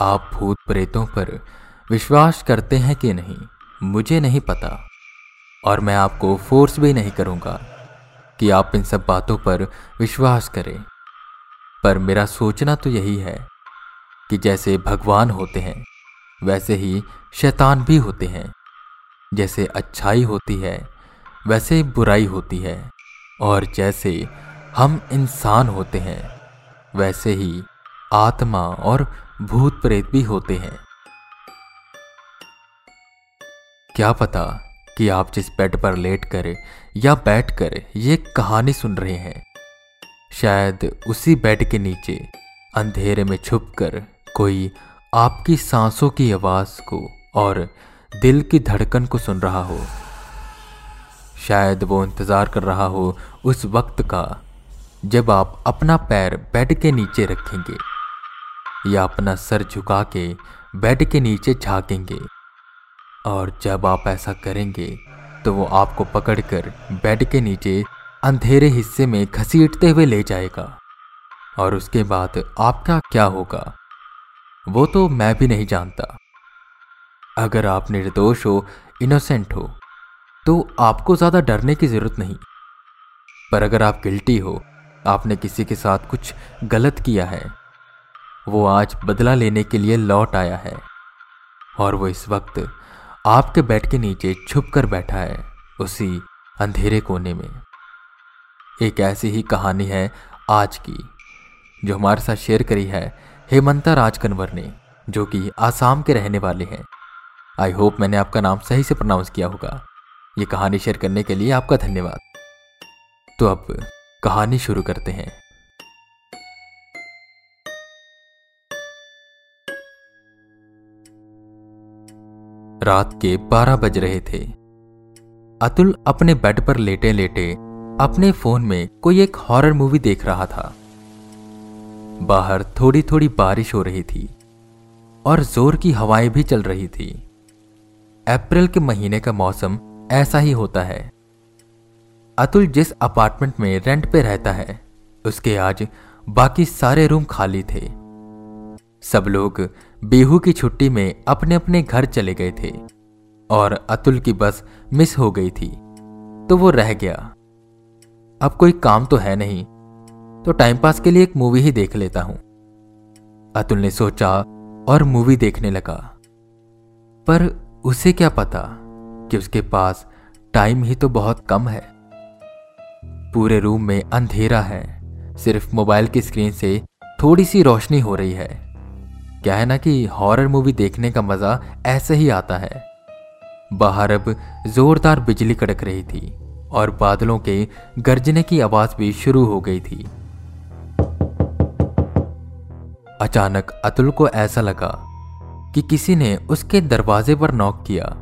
आप भूत प्रेतों पर विश्वास करते हैं कि नहीं, मुझे नहीं पता। और मैं आपको फोर्स भी नहीं करूँगा कि आप इन सब बातों पर विश्वास करें। पर मेरा सोचना तो यही है कि जैसे भगवान होते हैं, वैसे ही शैतान भी होते हैं। जैसे अच्छाई होती है, वैसे बुराई होती है। और जैसे हम इंसान होते हैं, वैसे ही आत्मा और भूत प्रेत भी होते हैं। क्या पता कि आप जिस बेड पर लेट कर या बैठ कर ये कहानी सुन रहे हैं। शायद उसी बेड के नीचे अंधेरे में छुपकर कोई आपकी सांसों की आवाज़ को और दिल की धड़कन को सुन रहा हो। शायद वो इंतज़ार कर रहा हो उस वक्त का, जब आप अपना पैर बेड के नीचे रखेंगे। या अपना सर झुका के बेड के नीचे झांकेंगे। और जब आप ऐसा करेंगे तो वो आपको पकड़कर बेड के नीचे अंधेरे हिस्से में घसीटते हुए ले जाएगा। और उसके बाद आपका क्या होगा? वो तो मैं भी नहीं जानता। अगर आप निर्दोष हो इनोसेंट हो तो आपको ज़्यादा डरने की ज़रूरत नहीं। पर अगर आप गिल्टी हो, आपने किसी के साथ कुछ गलत किया है वो आज बदला लेने के लिए लौट आया है। और वो इस वक्त आपके बेड के नीचे छुप कर बैठा है, उसी अंधेरे कोने में। एक ऐसी ही कहानी है आज की, जो हमारे साथ शेयर करी है हेमंता राजकनवर ने, जो कि आसाम के रहने वाले हैं। आई होप मैंने आपका नाम सही से प्रोनाउंस किया होगा। ये कहानी शेयर करने के लिए आपका धन्यवाद। तो अब कहानी शुरू करते हैं। रात के 12 बज रहे थे। अतुल अपने बेड पर लेटे लेटे अपने फ़ोन में कोई एक हॉरर मूवी देख रहा था। बाहर थोड़ी थोड़ी बारिश हो रही थी और ज़ोर की हवाएँ भी चल रही थी। अप्रैल के महीने का मौसम ऐसा ही होता है। अतुल जिस अपार्टमेंट में रेंट पे रहता है, उसके आज बाकी सारे रूम खाली थे। सब लोग बेहू की छुट्टी में अपने अपने घर चले गए थे और अतुल की बस मिस हो गई थी तो वो रह गया। अब कोई काम तो है नहीं तो टाइम पास के लिए एक मूवी ही देख लेता हूँ। अतुल ने सोचा और मूवी देखने लगा, पर उसे क्या पता कि उसके पास टाइम ही तो बहुत कम है। पूरे रूम में अंधेरा है, सिर्फ़ मोबाइल की स्क्रीन से थोड़ी सी रोशनी हो रही है। क्या है ना कि हॉरर मूवी देखने का मज़ा ऐसे ही आता है। बाहर अब जोरदार बिजली कड़क रही थी और बादलों के गर्जने की आवाज़ भी शुरू हो गई थी। अचानक अतुल को ऐसा लगा कि किसी ने उसके दरवाजे पर नॉक किया।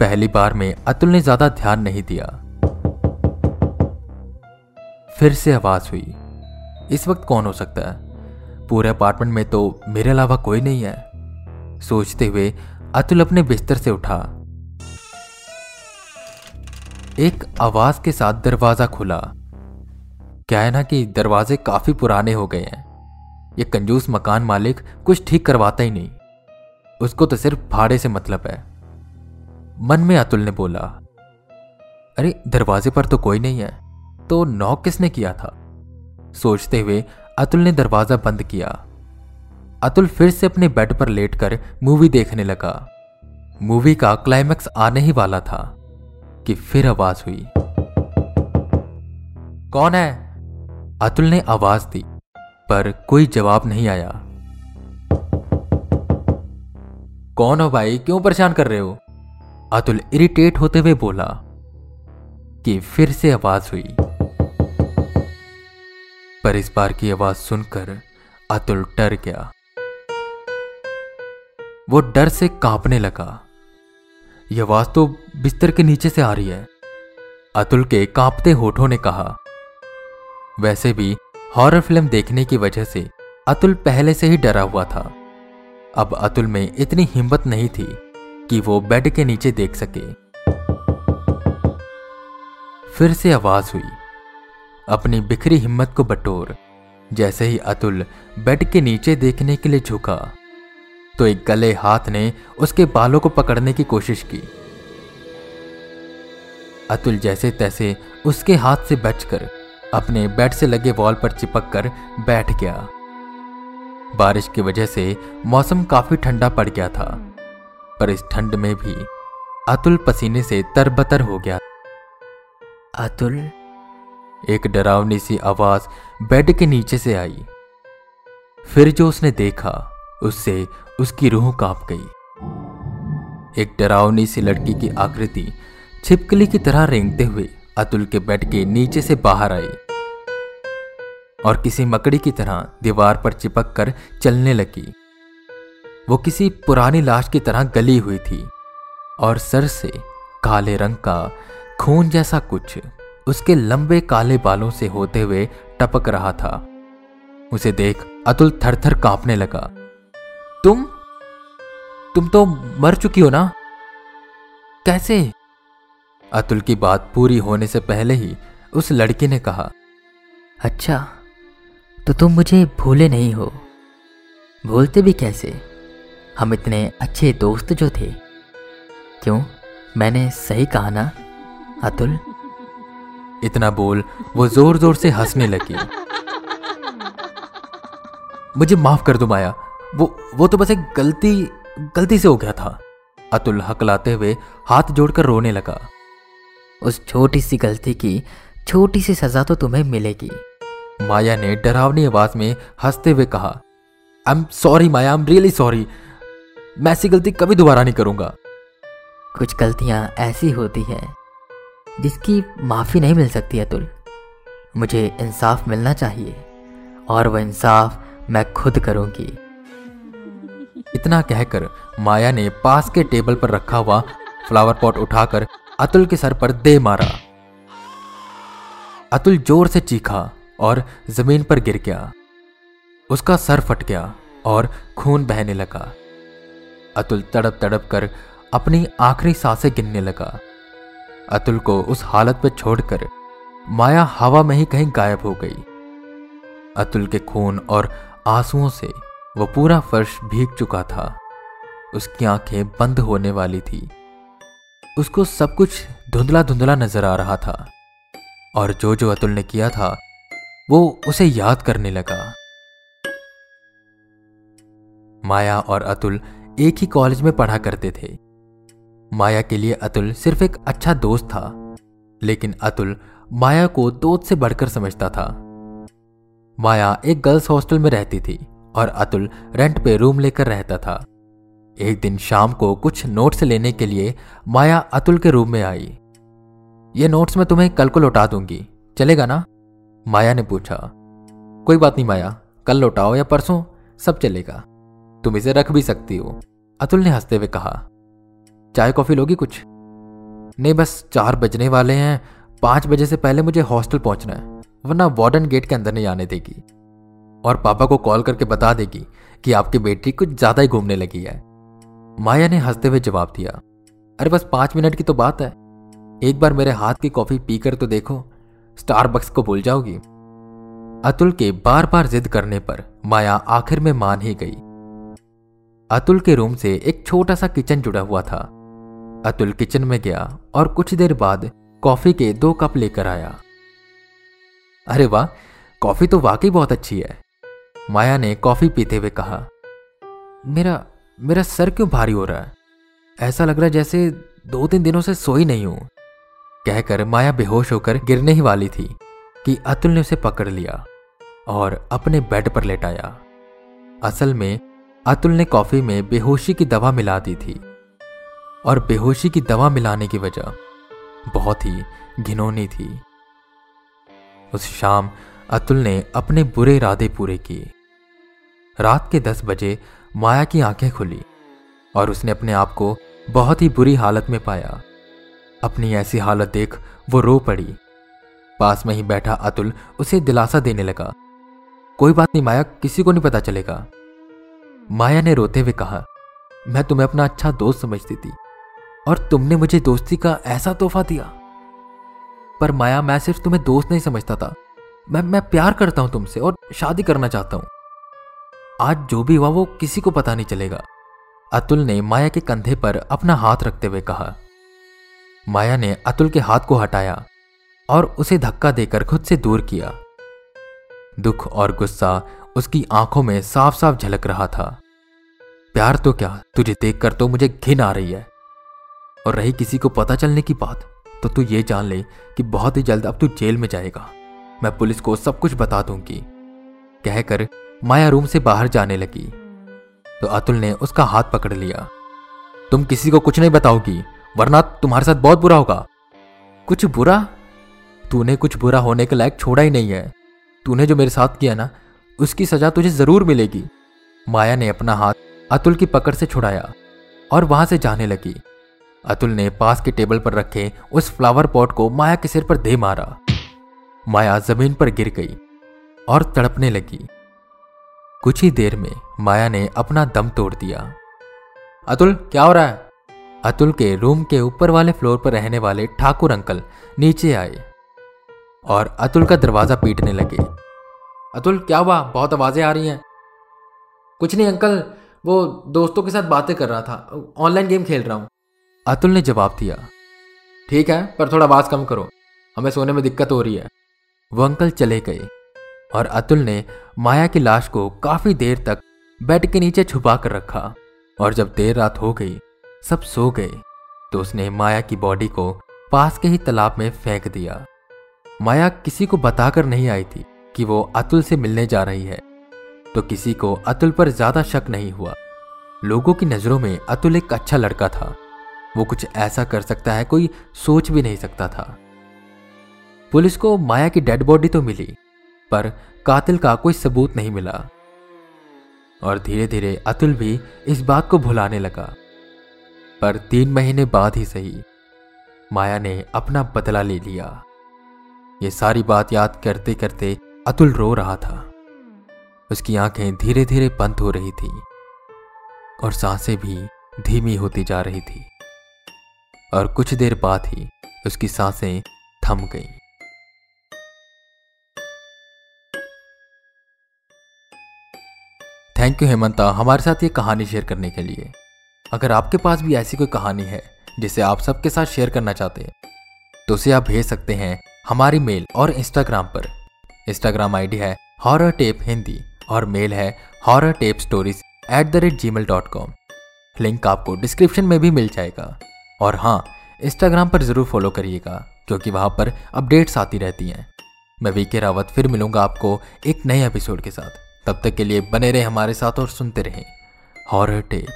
पहली बार में अतुल ने ज़्यादा ध्यान नहीं दिया। फिर से आवाज़ हुई। इस वक्त कौन हो सकता है? पूरे अपार्टमेंट में तो मेरे अलावा कोई नहीं है। सोचते हुए अतुल अपने बिस्तर से उठा। एक आवाज़ के साथ दरवाज़ा खुला। क्या है ना कि दरवाजे काफ़ी पुराने हो गए हैं। ये कंजूस मकान मालिक कुछ ठीक करवाता ही नहीं। उसको तो सिर्फ़ भाड़े से मतलब है। मन में अतुल ने बोला, अरे, दरवाजे पर तो कोई नहीं है। तो नॉक किसने किया था? सोचते हुए अतुल ने दरवाज़ा बंद किया। अतुल फिर से अपने बेड पर लेटकर मूवी देखने लगा। मूवी का क्लाइमैक्स आने ही वाला था कि फिर आवाज़ हुई। कौन है? अतुल ने आवाज़ दी, पर कोई जवाब नहीं आया। कौन हो भाई? क्यों परेशान कर रहे हो? अतुल इरिटेट होते हुए बोला कि फिर से आवाज़ हुई। पर इस बार की आवाज़ सुनकर अतुल डर गया। वो डर से कांपने लगा। यह आवाज़ तो बिस्तर के नीचे से आ रही है। अतुल के कांपते होठों ने कहा। वैसे भी हॉरर फ़िल्म देखने की वजह से अतुल पहले से ही डरा हुआ था। अब अतुल में इतनी हिम्मत नहीं थी कि वो बेड के नीचे देख सके। फिर से आवाज़ हुई। अपनी बिखरी हिम्मत को बटोर, जैसे ही अतुल बेड के नीचे देखने के लिए झुका तो एक गले हाथ ने उसके बालों को पकड़ने की कोशिश की। अतुल जैसे तैसे उसके हाथ से बचकर अपने बेड से लगे वॉल पर चिपक कर बैठ गया। बारिश की वजह से मौसम काफ़ी ठंडा पड़ गया था, पर इस ठंड में भी अतुल पसीने से तरबतर हो गया। अतुल एक डरावनी सी आवाज़ बेड के नीचे से आई। फिर जो उसने देखा, उससे उसकी रूह काँप गई। एक डरावनी सी लड़की की आकृति छिपकली की तरह रेंगते हुए अतुल के बेड के नीचे से बाहर आई और किसी मकड़ी की तरह दीवार पर चिपक कर चलने लगी। वो किसी पुरानी लाश की तरह गली हुई थी और सर से काले रंग का खून जैसा कुछ उसके लंबे काले बालों से होते हुए टपक रहा था। उसे देख अतुल थर थर कांपने लगा। तुम? तुम तो मर चुकी हो ना? कैसे? अतुल की बात पूरी होने से पहले ही उस लड़की ने कहा अच्छा तो तुम मुझे भूले नहीं हो। भूलते भी कैसे? हम इतने अच्छे दोस्त जो थे। क्यों? मैंने सही कहा ना, अतुल? इतना बोल, वो ज़ोर ज़ोर से हंसने लगी। मुझे माफ़ कर दो माया, वो वो तो बस एक गलती गलती से हो गया था। अतुल हकलाते हुए हाथ जोड़कर रोने लगा। उस छोटी सी गलती की छोटी सी सजा तो तुम्हें मिलेगी। माया ने डरावनी आवाज़ में हँसते हुए कहा I am sorry Maya I am really sorry मैं ऐसी गलती कभी दोबारा नहीं करूँगा. कुछ गलतियाँ ऐसी होती हैं जिसकी माफ़ी नहीं मिल सकती अतुल। मुझे इंसाफ मिलना चाहिए, और वह इंसाफ मैं खुद करूँगी। इतना कहकर माया ने पास के टेबल पर रखा हुआ फ्लावर पॉट उठाकर अतुल के सर पर दे मारा। अतुल ज़ोर से चीखा और ज़मीन पर गिर गया। उसका सर फट गया और खून बहने लगा। अतुल तड़प तड़प कर अपनी आखिरी साँसें गिनने लगा। अतुल को उस हालत में छोड़कर माया हवा में ही कहीं गायब हो गई। अतुल के खून और आंसुओं से वो पूरा फर्श भीग चुका था। उसकी आँखें बंद होने वाली थी। उसको सब कुछ धुंधला धुंधला नज़र आ रहा था। और जो जो अतुल ने किया था, वो उसे याद करने लगा। माया और अतुल एक ही कॉलेज में पढ़ा करते थे। माया के लिए अतुल सिर्फ़ एक अच्छा दोस्त था, लेकिन अतुल माया को दोस्त से बढ़कर समझता था। माया एक गर्ल्स हॉस्टल में रहती थी और अतुल रेंट पे रूम लेकर रहता था। एक दिन शाम को कुछ नोट्स लेने के लिए माया अतुल के रूम में आई। ये नोट्स मैं तुम्हें कल को लौटा दूँगी, चलेगा ना? माया ने पूछा। कोई बात नहीं माया, कल लौटाओ या परसों, सब चलेगा। तुम इसे रख भी सकती हो, अतुल ने हँसते हुए कहा। चाय कॉफ़ी लोगी कुछ? नहीं, बस चार बजने वाले हैं। पाँच बजे से पहले मुझे हॉस्टल पहुँचना है, वरना वार्डन गेट के अंदर नहीं आने देगी। और पापा को कॉल करके बता देगी कि आपकी बेटी कुछ ज़्यादा ही घूमने लगी है। माया ने हँसते हुए जवाब दिया, अरे बस पाँच मिनट की तो बात है। एक बार मेरे हाथ की कॉफ़ी पीकर तो देखो, स्टारबक्स को भूल जाओगी। अतुल के बार बार जिद करने पर माया आखिर में मान ही गई। अतुल के रूम से एक छोटा सा किचन जुड़ा हुआ था। अतुल किचन में गया और कुछ देर बाद कॉफ़ी के दो कप लेकर आया। अरे वाह, कॉफ़ी तो वाकई बहुत अच्छी है। माया ने कॉफ़ी पीते हुए कहा, मेरा मेरा सर क्यों भारी हो रहा है? ऐसा लग रहा है जैसे दो तीन दिनों से सोई नहीं हूँ। कहकर माया बेहोश होकर गिरने ही वाली थी कि अतुल ने उसे पकड़ लिया और अपने बेड पर लेटाया। असल में अतुल ने कॉफ़ी में बेहोशी की दवा मिला दी थी। और बेहोशी की दवा मिलाने की वजह बहुत ही घिनौनी थी। उस शाम अतुल ने अपने बुरे इरादे पूरे किए। रात के दस बजे माया की आँखें खुली और उसने अपने आप को बहुत ही बुरी हालत में पाया। अपनी ऐसी हालत देख वो रो पड़ी। पास में ही बैठा अतुल उसे दिलासा देने लगा। कोई बात नहीं माया, किसी को नहीं पता चलेगा। माया ने रोते हुए कहा, मैं तुम्हें अपना अच्छा दोस्त समझती थी। और तुमने मुझे दोस्ती का ऐसा तोहफा दिया। पर माया, मैं सिर्फ़ तुम्हें दोस्त नहीं समझता था। मैं मैं प्यार करता हूँ तुमसे और शादी करना चाहता हूँ। आज जो भी हुआ वो किसी को पता नहीं चलेगा। अतुल ने माया के कंधे पर अपना हाथ रखते हुए कहा। माया ने अतुल के हाथ को हटाया और उसे धक्का देकर खुद से दूर किया। दुख और गुस्सा उसकी आँखों में साफ़ साफ़ झलक रहा था। प्यार तो क्या? तुझे देखकर तो मुझे घिन आ रही है। और रही किसी को पता चलने की बात तो तू ये जान ले कि बहुत ही जल्द अब तू जेल में जाएगा। मैं पुलिस को सब कुछ बता दूँगी। कहकर माया रूम से बाहर जाने लगी। तो अतुल ने उसका हाथ पकड़ लिया। तुम किसी को कुछ नहीं बताओगी, वरना तुम्हारे साथ बहुत बुरा होगा। कुछ बुरा? तूने कुछ बुरा होने के लायक छोड़ा ही नहीं है। तूने जो मेरे साथ किया ना, उसकी सजा तुझे ज़रूर मिलेगी। माया ने अपना हाथ अतुल की पकड़ से छुड़ाया और वहाँ से जाने लगी। अतुल ने पास के टेबल पर रखे उस फ्लावर पॉट को माया के सिर पर दे मारा। माया ज़मीन पर गिर गई और तड़पने लगी। कुछ ही देर में माया ने अपना दम तोड़ दिया। अतुल, क्या हो रहा है? अतुल के रूम के ऊपर वाले फ्लोर पर रहने वाले ठाकुर अंकल नीचे आए और अतुल का दरवाज़ा पीटने लगे। अतुल, क्या हुआ? बहुत आवाज़ें आ रही हैं। कुछ नहीं, अंकल, वो दोस्तों के साथ बातें कर रहा था। ऑनलाइन गेम खेल रहा हूँ। अतुल ने जवाब दिया, ठीक है, पर थोड़ा आवाज़ कम करो। हमें सोने में दिक्कत हो रही है। वो अंकल चले गए और अतुल ने माया की लाश को काफ़ी देर तक बेड के नीचे छुपा कर रखा और जब देर रात हो गई, सब सो गए तो उसने माया की बॉडी को पास के ही तालाब में फेंक दिया। माया किसी को बताकर नहीं आई थी कि वो अतुल से मिलने जा रही है तो किसी को अतुल पर ज़्यादा शक नहीं हुआ। लोगों की नज़रों में अतुल एक अच्छा लड़का था। वो कुछ ऐसा कर सकता है, कोई सोच भी नहीं सकता था। पुलिस को माया की डेड बॉडी तो मिली, पर कातिल का कोई सबूत नहीं मिला। और धीरे धीरे अतुल भी इस बात को भुलाने लगा। पर तीन महीने बाद ही सही, माया ने अपना बदला ले लिया। ये सारी बात याद करते करते अतुल रो रहा था। उसकी आँखें धीरे धीरे बंद हो रही थी, और साँसें भी धीमी होती जा रही थी। और कुछ देर बाद ही उसकी साँसें थम गईं। थैंक यू हेमंता, हमारे साथ ये कहानी शेयर करने के लिए। अगर आपके पास भी ऐसी कोई कहानी है, जिसे आप सबके साथ शेयर करना चाहते हैं तो उसे आप भेज सकते हैं हमारी मेल और इंस्टाग्राम पर। इंस्टाग्राम आईडी है हॉरर टेप हिंदी और मेल है horror tape stories at the rate Gmail dot com link आपको डिस्क्रिप्शन में भी मिल जाएगा। और हाँ इंस्टाग्राम पर ज़रूर फॉलो करिएगा, क्योंकि वहाँ पर अपडेट्स आती रहती हैं। मैं वी के रावत फिर मिलूँगा आपको एक नए एपिसोड के साथ। तब तक के लिए बने रहे हमारे साथ और सुनते रहें। Horror tape